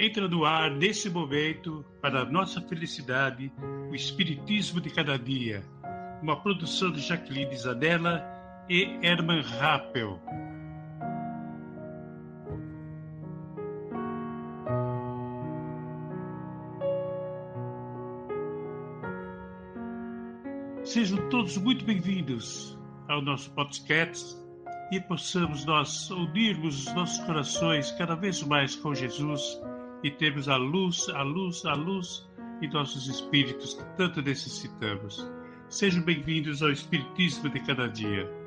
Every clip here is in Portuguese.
Entra no ar, nesse momento, para nossa felicidade, o Espiritismo de Cada Dia, uma produção de Jacqueline Zanella e Herman Rappel. Sejam todos muito bem-vindos ao nosso podcast e possamos nós unirmos os nossos corações cada vez mais com Jesus e termos a luz, a luz, a luz em nossos espíritos que tanto necessitamos. Sejam bem-vindos ao Espiritismo de cada dia.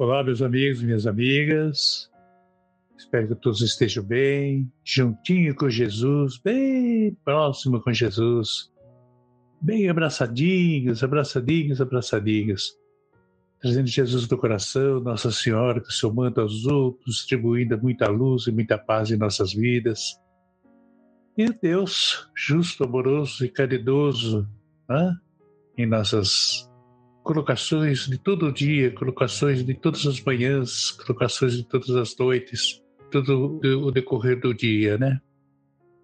Olá, meus amigos e minhas amigas. Espero que todos estejam bem, juntinho com Jesus, bem próximo com Jesus, bem abraçadinhos, abraçadinhos, abraçadinhos, trazendo Jesus do coração, Nossa Senhora, que seu manto outros, distribuindo muita luz e muita paz em nossas vidas. E Deus, justo, amoroso e caridoso, né? em nossas colocações de todo dia, colocações de todas as manhãs, colocações de todas as noites, todo o decorrer do dia, né?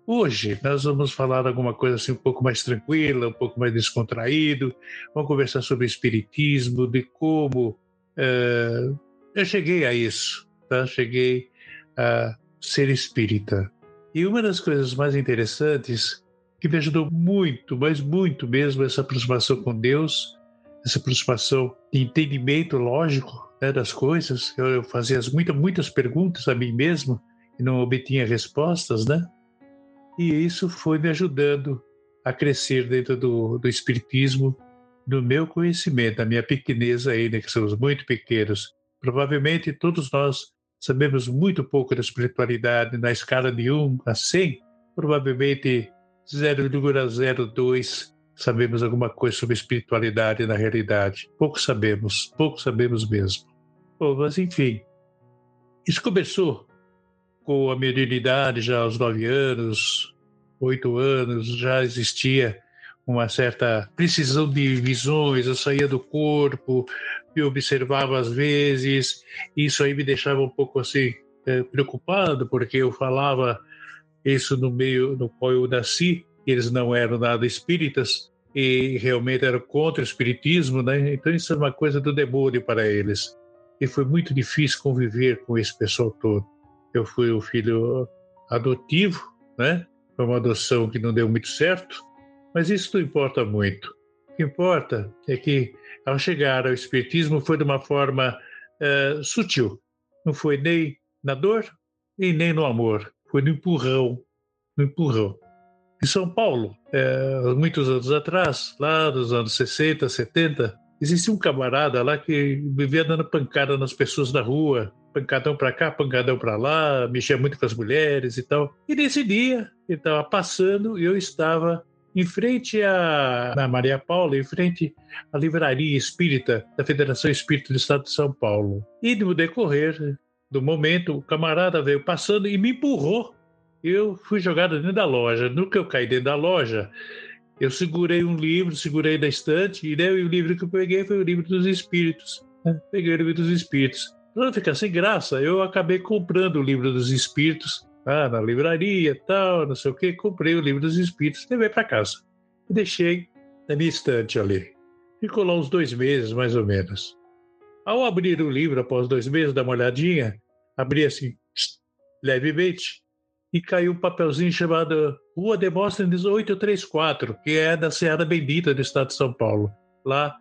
Hoje nós vamos falar alguma coisa assim um pouco mais tranquila, um pouco mais descontraído. Vamos conversar sobre espiritismo, de como uh, eu cheguei a isso, tá? Cheguei a ser espírita. E uma das coisas mais interessantes que me ajudou muito, mas muito mesmo essa aproximação com Deus essa aproximação de entendimento lógico né, das coisas. Eu, eu fazia muitas, muitas perguntas a mim mesmo e não obtinha respostas, né? E isso foi me ajudando a crescer dentro do, do espiritismo, do meu conhecimento, da minha pequenez ainda, que somos muito pequenos. Provavelmente todos nós sabemos muito pouco da espiritualidade na escala de 1 a 100, provavelmente 0,02 sabemos alguma coisa sobre espiritualidade na realidade. Pouco sabemos, pouco sabemos mesmo. Bom, mas enfim, isso começou com a mediunidade já aos nove anos, oito anos, já existia uma certa precisão de visões, eu saía do corpo, me observava às vezes, isso aí me deixava um pouco assim eh, preocupado, porque eu falava isso no meio no qual eu nasci, eles não eram nada espíritas e realmente eram contra o espiritismo, né? Então isso é uma coisa do demônio para eles. E foi muito difícil conviver com esse pessoal todo. Eu fui o filho adotivo, né? Foi uma adoção que não deu muito certo, mas isso não importa muito. O que importa é que ao chegar ao espiritismo foi de uma forma uh, sutil. Não foi nem na dor e nem no amor. Foi no empurrão, no empurrão. Em São Paulo, é, muitos anos atrás, lá nos anos 60, 70, existia um camarada lá que vivia dando pancada nas pessoas na rua, pancadão para cá, pancadão para lá, mexia muito com as mulheres e tal. E nesse dia, ele estava passando e eu estava em frente à na Maria Paula, em frente à livraria espírita da Federação Espírita do Estado de São Paulo. E no decorrer do momento, o camarada veio passando e me empurrou eu fui jogado dentro da loja. No que eu caí dentro da loja, eu segurei um livro, segurei da estante, e daí o livro que eu peguei foi o livro dos Espíritos. Né? Peguei o livro dos Espíritos. Para não ficar sem graça, eu acabei comprando o livro dos Espíritos ah, na livraria tal, não sei o que. Comprei o livro dos Espíritos, levei para casa e deixei na minha estante ali. Ficou lá uns dois meses, mais ou menos. Ao abrir o livro, após dois meses, dar uma olhadinha, abri assim, levemente, e caiu um papelzinho chamado Rua Demóstenes 834, que é da Serra Bendita do estado de São Paulo, lá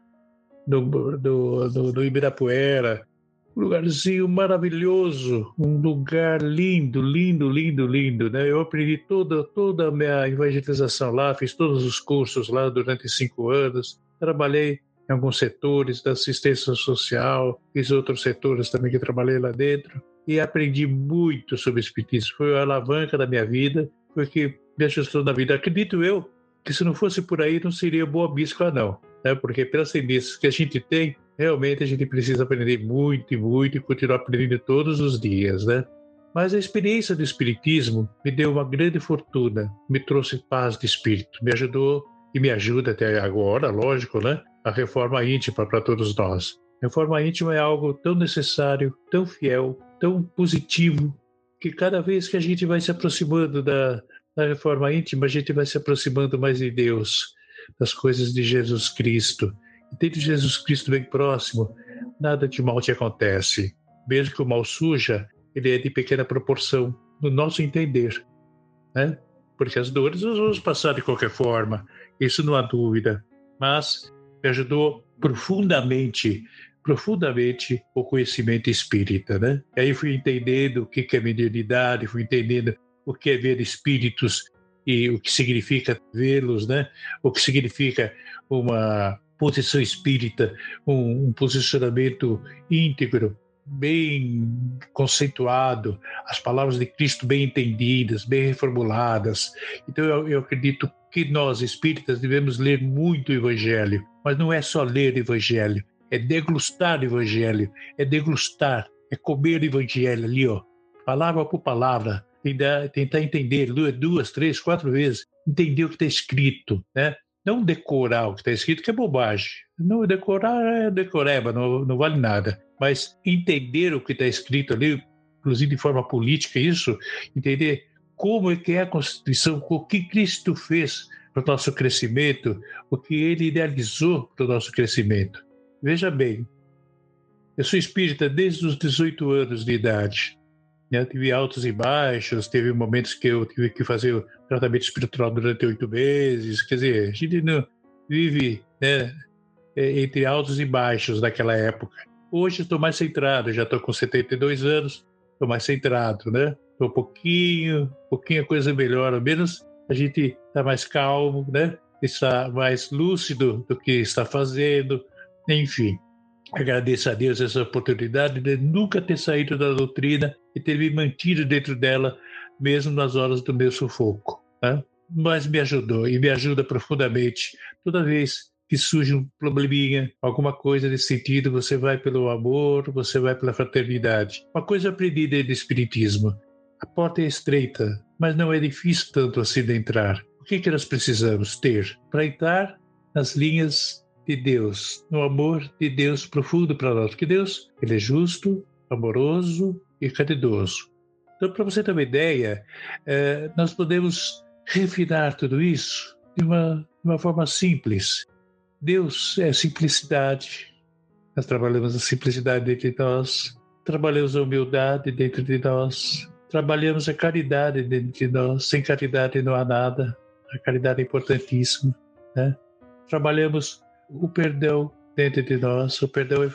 no, no, no, no Ibirapuera. Um lugarzinho maravilhoso, um lugar lindo, lindo, lindo, lindo. Né? Eu aprendi toda, toda a minha evangelização lá, fiz todos os cursos lá durante cinco anos, trabalhei em alguns setores da assistência social, fiz outros setores também que trabalhei lá dentro e aprendi muito sobre espiritismo. Foi a alavanca da minha vida, foi que me ajustou na vida. Acredito eu que se não fosse por aí não seria boa mística não, né? Porque pelas tendências que a gente tem, realmente a gente precisa aprender muito e muito e continuar aprendendo todos os dias, né? Mas a experiência do Espiritismo me deu uma grande fortuna, me trouxe paz de espírito, me ajudou e me ajuda até agora, lógico, né? A reforma íntima para todos nós. A reforma íntima é algo tão necessário, tão fiel, tão positivo, que cada vez que a gente vai se aproximando da, da reforma íntima, a gente vai se aproximando mais de Deus, das coisas de Jesus Cristo. E tendo Jesus Cristo bem próximo, nada de mal te acontece. Mesmo que o mal suja, ele é de pequena proporção, no nosso entender, né? Porque as dores nós vamos passar de qualquer forma, isso não há dúvida. Mas me ajudou profundamente, profundamente o conhecimento espírita, né? E aí fui entendendo o que é mediunidade, fui entendendo o que é ver espíritos e o que significa vê-los, né? O que significa uma posição espírita, um, um posicionamento íntegro bem conceituado, as palavras de Cristo bem entendidas, bem reformuladas. Então eu, eu, acredito que nós espíritas devemos ler muito o Evangelho, mas não é só ler o Evangelho, é degustar o Evangelho, é degustar, é comer o Evangelho ali, ó, palavra por palavra, tentar, entender duas, três, quatro vezes, entender o que está escrito, né? Não decorar o que está escrito, que é bobagem. Não decorar é decoreba, não, não vale nada mas entender o que está escrito ali, inclusive de forma política, isso, entender como é que é a Constituição, o que Cristo fez para o nosso crescimento, o que ele idealizou para o nosso crescimento. Veja bem, eu sou espírita desde os 18 anos de idade. Eu né? tive altos e baixos, teve momentos que eu tive que fazer tratamento espiritual durante oito meses. Quer dizer, a gente não vive né, é, entre altos e baixos naquela época. Hoje estou mais centrado, já estou com 72 anos, estou mais centrado, né? Estou um pouquinho, pouquinho a coisa melhora, menos a gente está mais calmo, né? Está mais lúcido do que está fazendo, enfim. Agradeço a Deus essa oportunidade de nunca ter saído da doutrina e ter me mantido dentro dela, mesmo nas horas do meu sufoco. Né? Mas me ajudou e me ajuda profundamente toda vez que surge um probleminha, alguma coisa nesse sentido, você vai pelo amor, você vai pela fraternidade. Uma coisa aprendida do Espiritismo: a porta é estreita, mas não é difícil tanto assim de entrar. O que, que nós precisamos ter para entrar nas linhas de Deus, no amor de Deus profundo para nós? Porque Deus, ele é justo, amoroso e caridoso. Então, para você ter uma ideia, eh, nós podemos refinar tudo isso de uma, de uma forma simples. Deus é simplicidade. Nós trabalhamos a simplicidade dentro de nós, trabalhamos a humildade dentro de nós, trabalhamos a caridade dentro de nós. Sem caridade não há nada. A caridade é importantíssima. Né? Trabalhamos o perdão dentro de nós. O perdão é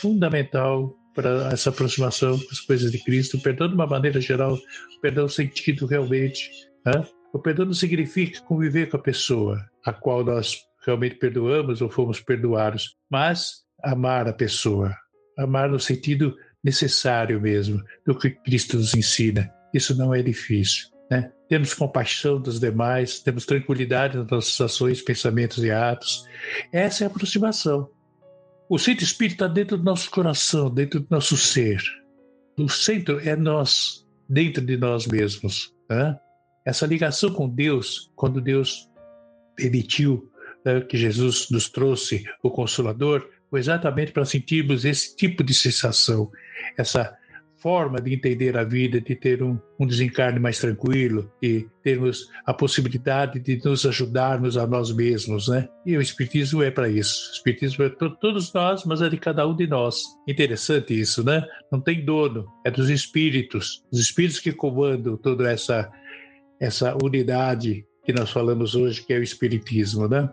fundamental para essa aproximação com as coisas de Cristo. O perdão, de uma maneira geral, o perdão sentido realmente. Né? O perdão não significa conviver com a pessoa a qual nós realmente perdoamos ou fomos perdoados, mas amar a pessoa, amar no sentido necessário mesmo, do que Cristo nos ensina. Isso não é difícil. Né? Temos compaixão dos demais, temos tranquilidade nas nossas ações, pensamentos e atos. Essa é a aproximação. O centro espírita está dentro do nosso coração, dentro do nosso ser. O centro é nós, dentro de nós mesmos. Né? Essa ligação com Deus, quando Deus permitiu né, que Jesus nos trouxe, o Consolador, foi exatamente para sentirmos esse tipo de sensação, essa forma de entender a vida, de ter um, um desencarne mais tranquilo e termos a possibilidade de nos ajudarmos a nós mesmos, né? E o Espiritismo é para isso. O Espiritismo é para todos nós, mas é de cada um de nós. Interessante isso, né? Não tem dono, é dos espíritos, os espíritos que comandam toda essa essa unidade que nós falamos hoje, que é o Espiritismo, né?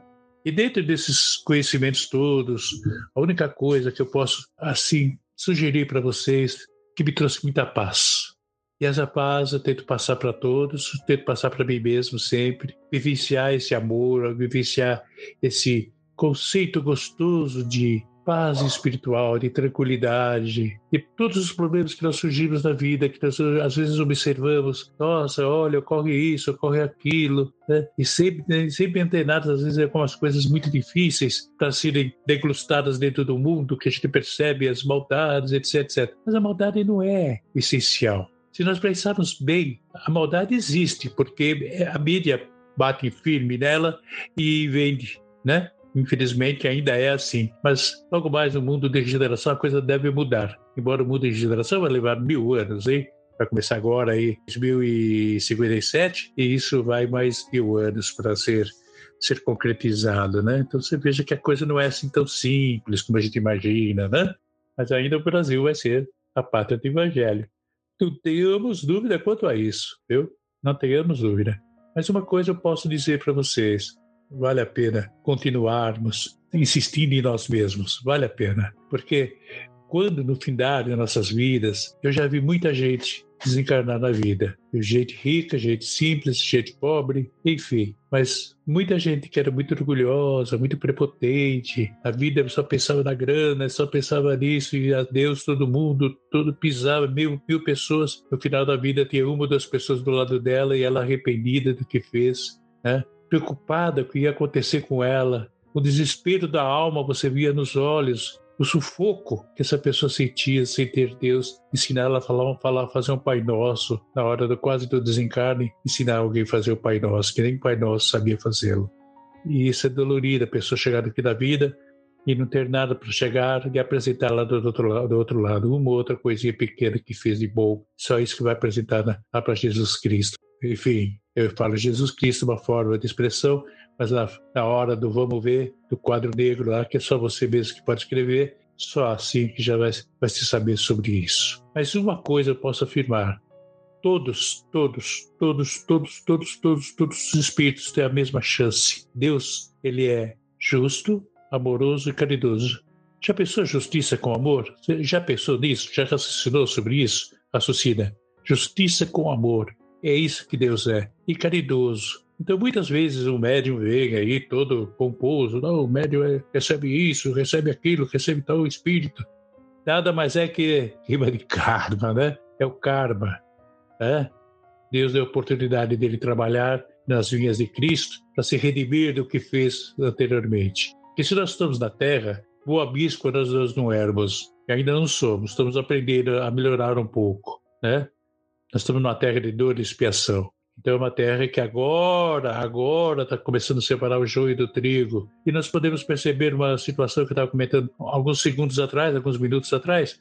E dentro desses conhecimentos todos, a única coisa que eu posso, assim, sugerir para vocês, que me trouxe muita paz. E essa paz eu tento passar para todos, tento passar para mim mesmo sempre, vivenciar esse amor, vivenciar esse conceito gostoso de paz espiritual, de tranquilidade, de todos os problemas que nós surgimos na vida, que nós às vezes observamos, nossa, olha, ocorre isso, ocorre aquilo, né? e sempre, né, sempre antenados, às vezes, com as coisas muito difíceis para serem degustadas dentro do mundo, que a gente percebe as maldades, etc, etc. Mas a maldade não é essencial. Se nós pensarmos bem, a maldade existe, porque a mídia bate firme nela e vende, né? Infelizmente ainda é assim, mas logo mais no mundo de regeneração a coisa deve mudar. Embora o mundo de regeneração vai levar mil anos, hein? Vai começar agora aí 2057 e isso vai mais mil anos para ser ser concretizado, né? Então você veja que a coisa não é assim tão simples como a gente imagina, né? Mas ainda o Brasil vai ser a pátria do Evangelho. Não tenhamos dúvida quanto a isso, viu? Não tenhamos dúvida. Mas uma coisa eu posso dizer para vocês: vale a pena continuarmos insistindo em nós mesmos, vale a pena, porque quando no findar das nossas vidas, eu já vi muita gente desencarnar na vida. Gente rica, gente simples, gente pobre, enfim. Mas muita gente que era muito orgulhosa, muito prepotente, a vida só pensava na grana, só pensava nisso, e a Deus, todo mundo, todo pisava, mil, mil pessoas. No final da vida tinha uma ou duas pessoas do lado dela e ela arrependida do que fez, né? Preocupada com o que ia acontecer com ela. O desespero da alma você via nos olhos, o sufoco que essa pessoa sentia sem ter Deus, ensinar ela a falar, falar, fazer um Pai Nosso na hora do quase do desencarne, ensinar alguém a fazer o Pai Nosso, que nem o Pai Nosso sabia fazê-lo. E isso é dolorido, a pessoa chegar aqui da vida e não ter nada para chegar e apresentar lá do outro, lado, do outro lado uma outra coisinha pequena que fez de bom. Só isso que vai apresentar lá para Jesus Cristo. Enfim, eu falo Jesus Cristo, uma forma de expressão, mas na, na hora do vamos ver, do quadro negro lá, que é só você mesmo que pode escrever, só assim que já vai, vai se saber sobre isso. Mas uma coisa eu posso afirmar: todos, todos, todos, todos, todos, todos, todos os espíritos têm a mesma chance. Deus, ele é justo, amoroso e caridoso. Já pensou justiça com amor? Já pensou nisso? Já raciocinou sobre isso? Raciocina. Justiça com amor. É isso que Deus é. E caridoso. Então, muitas vezes o médium vem aí todo pomposo, não, o médium é, recebe isso, recebe aquilo, recebe tal espírito. Nada mais é que rima de karma, né? É o karma. Né? Deus deu a oportunidade dele trabalhar nas vinhas de Cristo para se redimir do que fez anteriormente. Porque se nós estamos na Terra, boa bisco nós, nós não éramos, ainda não somos, estamos aprendendo a melhorar um pouco, né? Nós estamos numa terra de dor e expiação. Então é uma terra que agora, agora está começando a separar o joio do trigo. E nós podemos perceber uma situação que eu estava comentando alguns segundos atrás, alguns minutos atrás,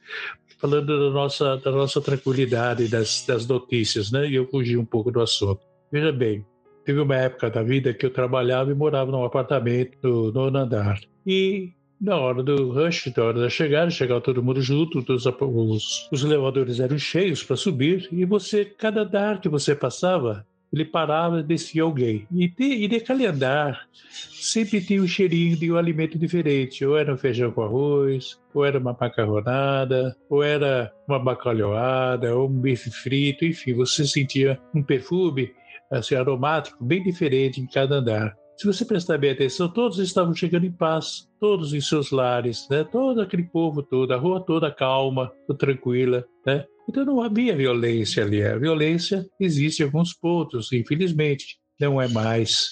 falando da nossa, da nossa tranquilidade das, das notícias, né? E eu fugi um pouco do assunto. Veja bem, teve uma época da vida que eu trabalhava e morava num apartamento no nono andar. E na hora do rush, na hora da chegada, chegava todo mundo junto, os, os, os elevadores eram cheios para subir, e você, cada andar que você passava, ele parava e descia alguém. E, de, e naquele andar sempre tinha um cheirinho de um alimento diferente. Ou era um feijão com arroz, ou era uma macarronada, ou era uma bacalhoada, ou um bife frito, enfim, você sentia um perfume assim, aromático bem diferente em cada andar. Se você prestar bem atenção, todos estavam chegando em paz, todos em seus lares, né? todo aquele povo todo, a rua toda calma, tranquila. Né? Então não havia violência ali. A violência existe em alguns pontos, infelizmente. Não é mais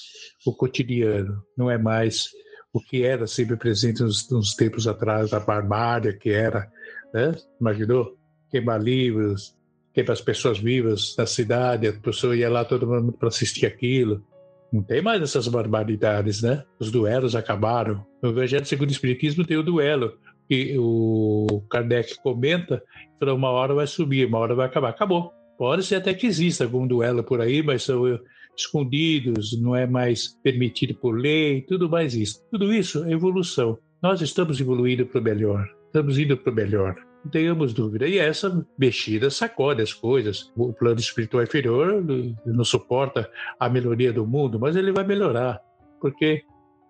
o cotidiano, não é mais o que era sempre presente nos, nos tempos atrás, da barbárie que era. Né? Imaginou? Queimar livros, queimar as pessoas vivas na cidade, a pessoa ia lá todo mundo para assistir aquilo. Não tem mais essas barbaridades, né? Os duelos acabaram. No Evangelho segundo o Espiritismo tem o duelo, que o Kardec comenta, que uma hora vai subir, uma hora vai acabar. Acabou. Pode ser até que exista algum duelo por aí, mas são escondidos, não é mais permitido por lei, tudo mais isso. Tudo isso é evolução. Nós estamos evoluindo para o melhor. Estamos indo para o melhor. Não tenhamos dúvida. E essa mexida sacode as coisas. O plano espiritual inferior não suporta a melhoria do mundo, mas ele vai melhorar, porque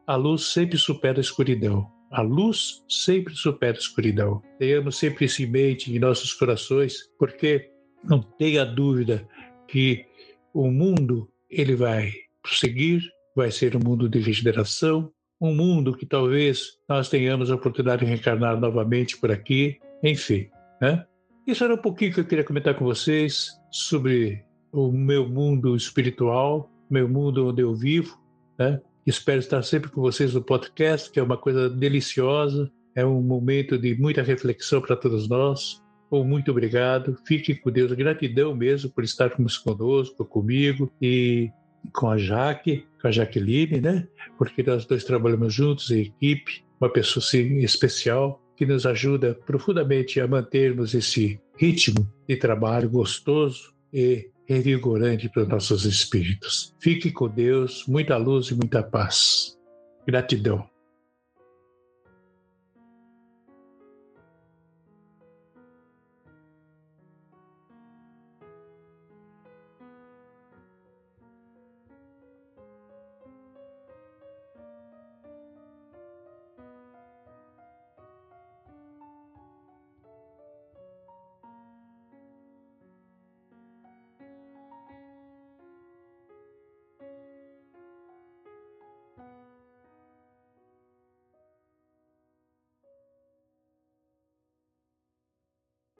a luz sempre supera a escuridão. A luz sempre supera a escuridão. Tenhamos sempre isso em mente em nossos corações, porque não tenha dúvida que o mundo ele vai prosseguir, vai ser um mundo de regeneração, um mundo que talvez nós tenhamos a oportunidade de reencarnar novamente por aqui, enfim. Né? Isso era um pouquinho que eu queria comentar com vocês sobre o meu mundo espiritual, meu mundo onde eu vivo. Né? Espero estar sempre com vocês no podcast, que é uma coisa deliciosa, é um momento de muita reflexão para todos nós. Oh, muito obrigado, fiquem com Deus, gratidão mesmo por estar conosco, comigo e com a Jaque, com a Jaqueline, né? Porque nós dois trabalhamos juntos em equipe, uma pessoa assim, especial que nos ajuda profundamente a mantermos esse ritmo de trabalho gostoso e revigorante para os nossos espíritos. Fique com Deus, muita luz e muita paz. Gratidão.